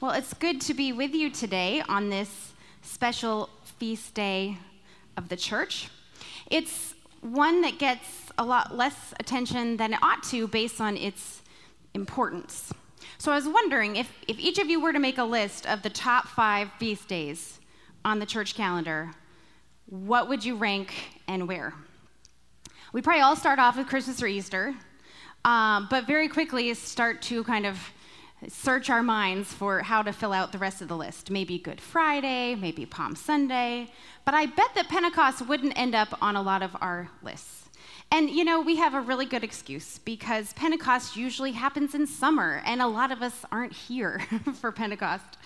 Well, it's good to be with you today on this special feast day of the church. It's one that gets a lot less attention than it ought to based on its importance. So I was wondering if, if each of you were to make a list of the top five feast days on the church calendar, what would you rank and where? We probably all start off with Christmas or Easter, um, but very quickly start to kind of search our minds for how to fill out the rest of the list. Maybe Good Friday, maybe Palm Sunday, but I bet that Pentecost wouldn't end up on a lot of our lists. And you know, we have a really good excuse because Pentecost usually happens in summer, and a lot of us aren't here for Pentecost.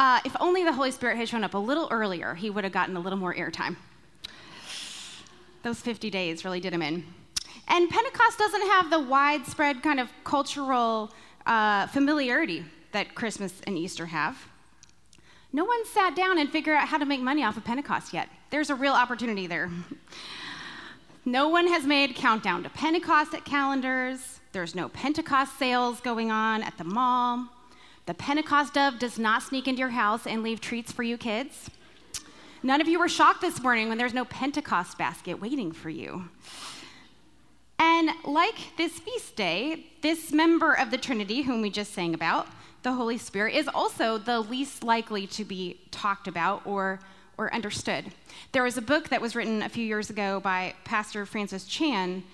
Uh, if only the Holy Spirit had shown up a little earlier, he would have gotten a little more airtime. Those 50 days really did him in. And Pentecost doesn't have the widespread kind of cultural uh, familiarity that Christmas and Easter have. No one sat down and figured out how to make money off of Pentecost yet. There's a real opportunity there. no one has made countdown to Pentecost at calendars. There's no Pentecost sales going on at the mall. The Pentecost dove does not sneak into your house and leave treats for you kids. None of you were shocked this morning when there's no Pentecost basket waiting for you. And like this feast day, this member of the Trinity, whom we just sang about, the Holy Spirit, is also the least likely to be talked about or, or understood. There was a book that was written a few years ago by Pastor Francis Chan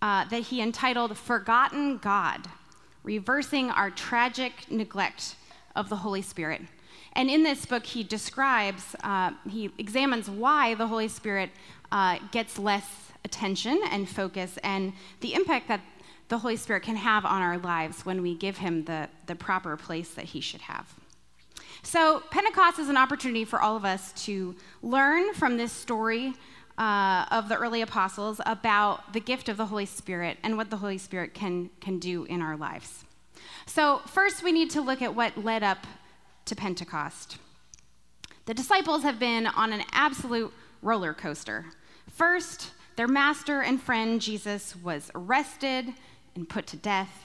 uh, that he entitled Forgotten God Reversing Our Tragic Neglect of the Holy Spirit. And in this book, he describes, uh, he examines why the Holy Spirit uh, gets less attention and focus and the impact that the Holy Spirit can have on our lives when we give him the, the proper place that he should have. So, Pentecost is an opportunity for all of us to learn from this story uh, of the early apostles about the gift of the Holy Spirit and what the Holy Spirit can, can do in our lives. So, first, we need to look at what led up to Pentecost. The disciples have been on an absolute roller coaster. First, their master and friend Jesus was arrested and put to death,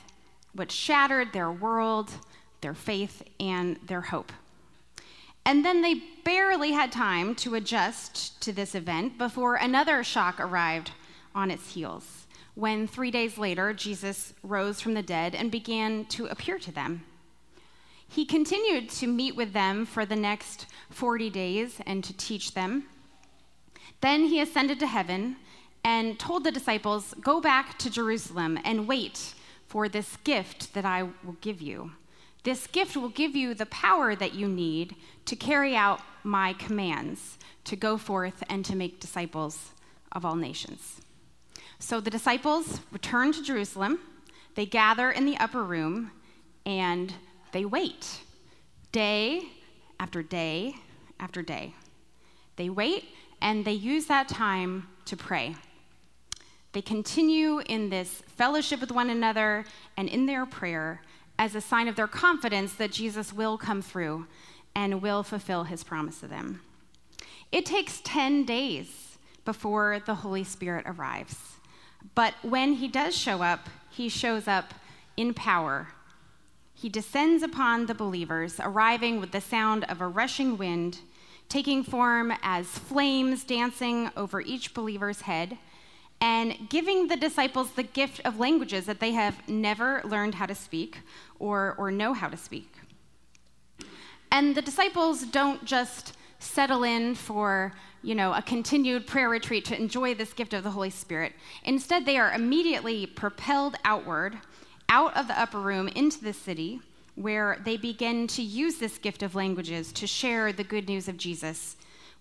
which shattered their world, their faith, and their hope. And then they barely had time to adjust to this event before another shock arrived on its heels, when three days later, Jesus rose from the dead and began to appear to them. He continued to meet with them for the next 40 days and to teach them. Then he ascended to heaven and told the disciples, Go back to Jerusalem and wait for this gift that I will give you. This gift will give you the power that you need to carry out my commands, to go forth and to make disciples of all nations. So the disciples return to Jerusalem, they gather in the upper room, and they wait day after day after day. They wait and they use that time to pray. They continue in this fellowship with one another and in their prayer as a sign of their confidence that Jesus will come through and will fulfill his promise to them. It takes 10 days before the Holy Spirit arrives. But when he does show up, he shows up in power. He descends upon the believers, arriving with the sound of a rushing wind, taking form as flames dancing over each believer's head and giving the disciples the gift of languages that they have never learned how to speak or, or know how to speak. And the disciples don't just settle in for you know a continued prayer retreat to enjoy this gift of the holy spirit instead they are immediately propelled outward out of the upper room into the city where they begin to use this gift of languages to share the good news of jesus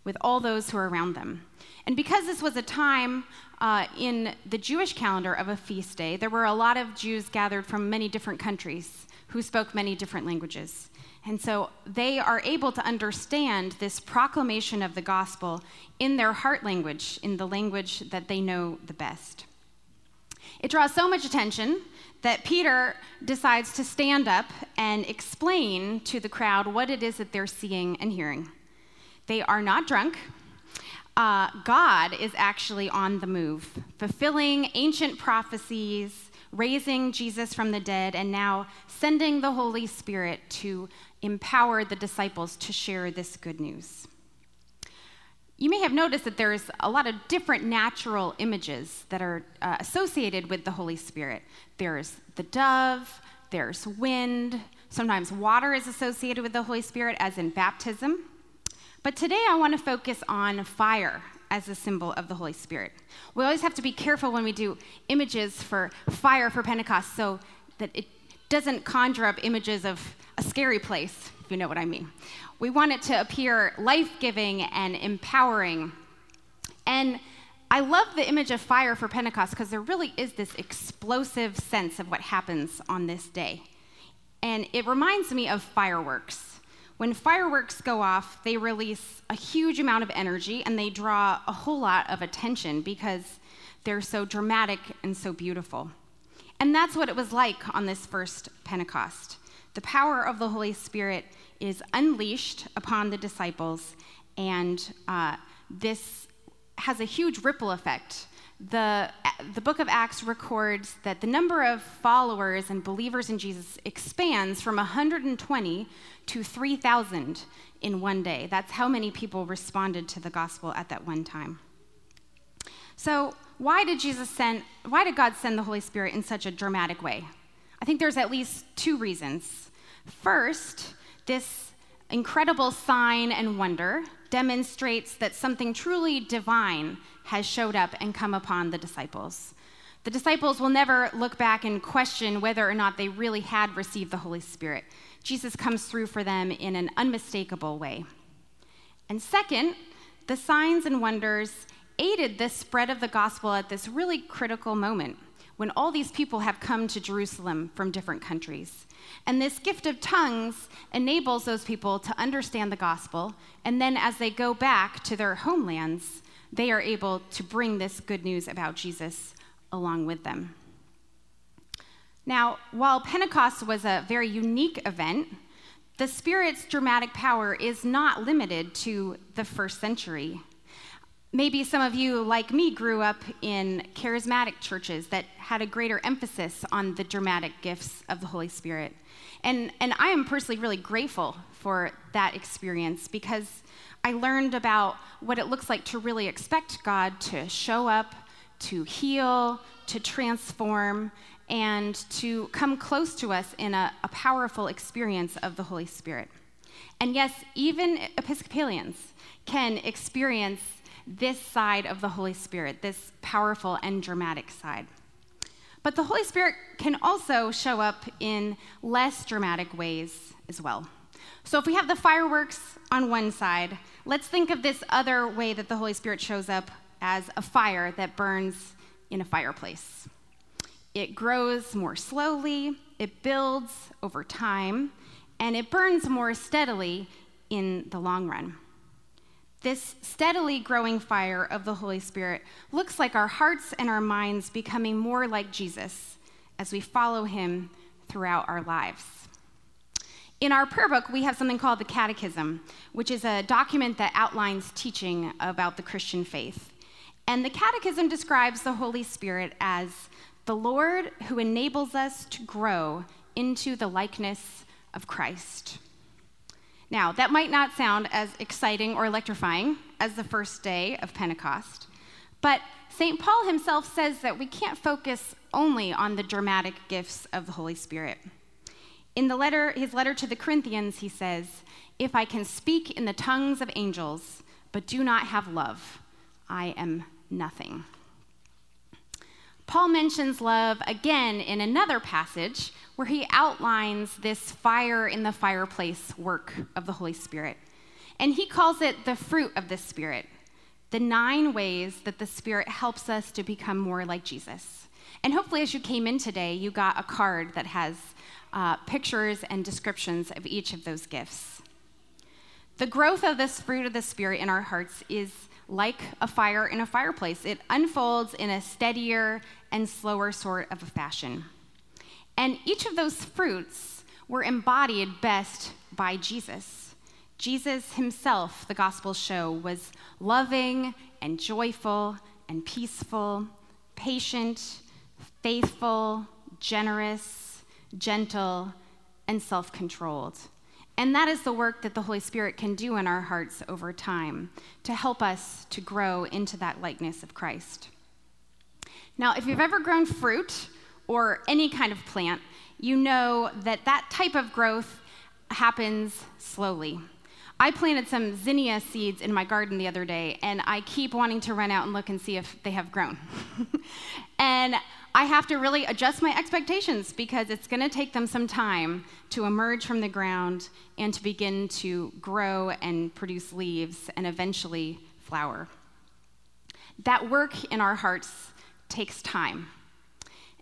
with all those who are around them and because this was a time uh, in the Jewish calendar of a feast day, there were a lot of Jews gathered from many different countries who spoke many different languages. And so they are able to understand this proclamation of the gospel in their heart language, in the language that they know the best. It draws so much attention that Peter decides to stand up and explain to the crowd what it is that they're seeing and hearing. They are not drunk, uh, God is actually on the move, fulfilling ancient prophecies, raising Jesus from the dead, and now sending the Holy Spirit to empower the disciples to share this good news. You may have noticed that there's a lot of different natural images that are uh, associated with the Holy Spirit. There's the dove, there's wind, sometimes water is associated with the Holy Spirit, as in baptism. But today I want to focus on fire as a symbol of the Holy Spirit. We always have to be careful when we do images for fire for Pentecost so that it doesn't conjure up images of a scary place, if you know what I mean. We want it to appear life giving and empowering. And I love the image of fire for Pentecost because there really is this explosive sense of what happens on this day. And it reminds me of fireworks. When fireworks go off, they release a huge amount of energy and they draw a whole lot of attention because they're so dramatic and so beautiful. And that's what it was like on this first Pentecost. The power of the Holy Spirit is unleashed upon the disciples, and uh, this has a huge ripple effect the, the book of Acts records that the number of followers and believers in Jesus expands from 120 to 3,000 in one day. That's how many people responded to the gospel at that one time. So, why did Jesus send, why did God send the Holy Spirit in such a dramatic way? I think there's at least two reasons. First, this incredible sign and wonder demonstrates that something truly divine has showed up and come upon the disciples. The disciples will never look back and question whether or not they really had received the Holy Spirit. Jesus comes through for them in an unmistakable way. And second, the signs and wonders aided the spread of the gospel at this really critical moment when all these people have come to Jerusalem from different countries. And this gift of tongues enables those people to understand the gospel, and then as they go back to their homelands, they are able to bring this good news about Jesus along with them. Now, while Pentecost was a very unique event, the Spirit's dramatic power is not limited to the first century. Maybe some of you, like me, grew up in charismatic churches that had a greater emphasis on the dramatic gifts of the Holy Spirit. And, and I am personally really grateful for that experience because I learned about what it looks like to really expect God to show up, to heal, to transform, and to come close to us in a, a powerful experience of the Holy Spirit. And yes, even Episcopalians can experience this side of the Holy Spirit, this powerful and dramatic side. But the Holy Spirit can also show up in less dramatic ways as well. So if we have the fireworks on one side, let's think of this other way that the Holy Spirit shows up as a fire that burns in a fireplace. It grows more slowly, it builds over time, and it burns more steadily in the long run. This steadily growing fire of the Holy Spirit looks like our hearts and our minds becoming more like Jesus as we follow him throughout our lives. In our prayer book, we have something called the Catechism, which is a document that outlines teaching about the Christian faith. And the Catechism describes the Holy Spirit as the Lord who enables us to grow into the likeness of Christ. Now, that might not sound as exciting or electrifying as the first day of Pentecost, but St. Paul himself says that we can't focus only on the dramatic gifts of the Holy Spirit. In the letter, his letter to the Corinthians, he says, If I can speak in the tongues of angels, but do not have love, I am nothing. Paul mentions love again in another passage where he outlines this fire in the fireplace work of the Holy Spirit. And he calls it the fruit of the Spirit, the nine ways that the Spirit helps us to become more like Jesus. And hopefully, as you came in today, you got a card that has uh, pictures and descriptions of each of those gifts. The growth of this fruit of the Spirit in our hearts is like a fire in a fireplace. It unfolds in a steadier and slower sort of a fashion. And each of those fruits were embodied best by Jesus. Jesus himself, the Gospels show, was loving and joyful and peaceful, patient, faithful, generous, gentle, and self controlled. And that is the work that the Holy Spirit can do in our hearts over time to help us to grow into that likeness of Christ. Now, if you've ever grown fruit or any kind of plant, you know that that type of growth happens slowly. I planted some zinnia seeds in my garden the other day, and I keep wanting to run out and look and see if they have grown. and I have to really adjust my expectations because it's going to take them some time to emerge from the ground and to begin to grow and produce leaves and eventually flower. That work in our hearts takes time.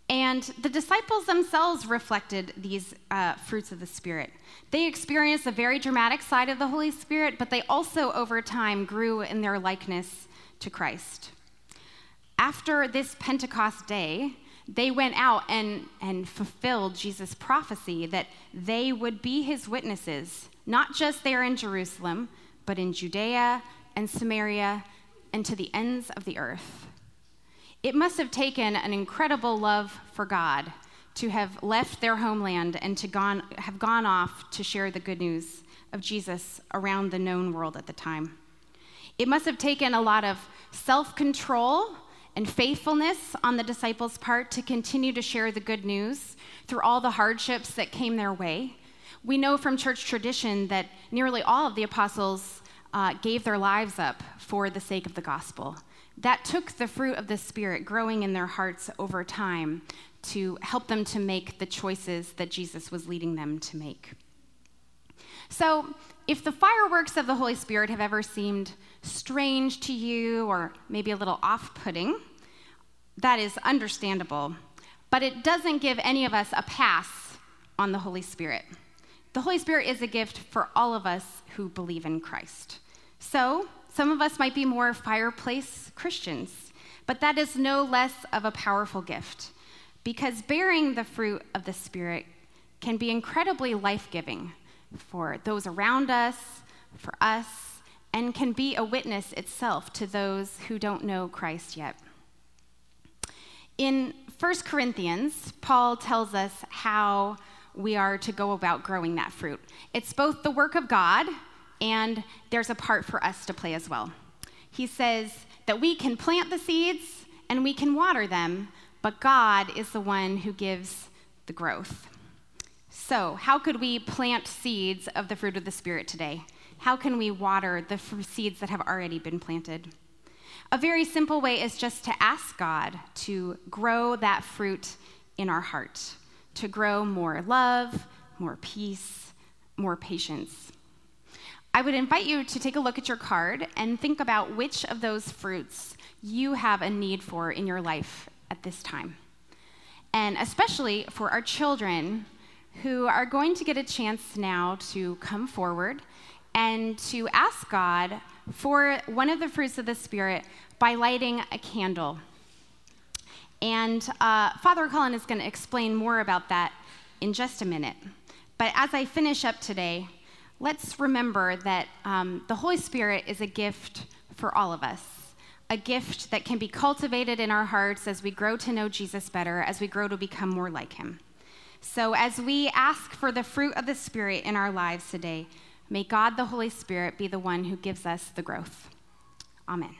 And the disciples themselves reflected these uh, fruits of the Spirit. They experienced a very dramatic side of the Holy Spirit, but they also, over time, grew in their likeness to Christ. After this Pentecost day, they went out and, and fulfilled Jesus' prophecy that they would be his witnesses, not just there in Jerusalem, but in Judea and Samaria and to the ends of the earth. It must have taken an incredible love for God to have left their homeland and to gone, have gone off to share the good news of Jesus around the known world at the time. It must have taken a lot of self control and faithfulness on the disciples' part to continue to share the good news through all the hardships that came their way. We know from church tradition that nearly all of the apostles uh, gave their lives up for the sake of the gospel that took the fruit of the Spirit growing in their hearts over time to help them to make the choices that Jesus was leading them to make. So, if the fireworks of the Holy Spirit have ever seemed strange to you or maybe a little off putting, that is understandable. But it doesn't give any of us a pass on the Holy Spirit. The Holy Spirit is a gift for all of us who believe in Christ. So, some of us might be more fireplace Christians, but that is no less of a powerful gift because bearing the fruit of the Spirit can be incredibly life giving for those around us, for us, and can be a witness itself to those who don't know Christ yet. In 1 Corinthians, Paul tells us how we are to go about growing that fruit. It's both the work of God and there's a part for us to play as well. He says that we can plant the seeds and we can water them, but God is the one who gives the growth. So, how could we plant seeds of the fruit of the Spirit today? How can we water the seeds that have already been planted? A very simple way is just to ask God to grow that fruit in our heart, to grow more love, more peace, more patience. I would invite you to take a look at your card and think about which of those fruits you have a need for in your life at this time. And especially for our children who are going to get a chance now to come forward and to ask God for one of the fruits of the Spirit by lighting a candle. And uh, Father Colin is going to explain more about that in just a minute. But as I finish up today, let's remember that um, the Holy Spirit is a gift for all of us, a gift that can be cultivated in our hearts as we grow to know Jesus better, as we grow to become more like him. So, as we ask for the fruit of the Spirit in our lives today, may God the Holy Spirit be the one who gives us the growth. Amen.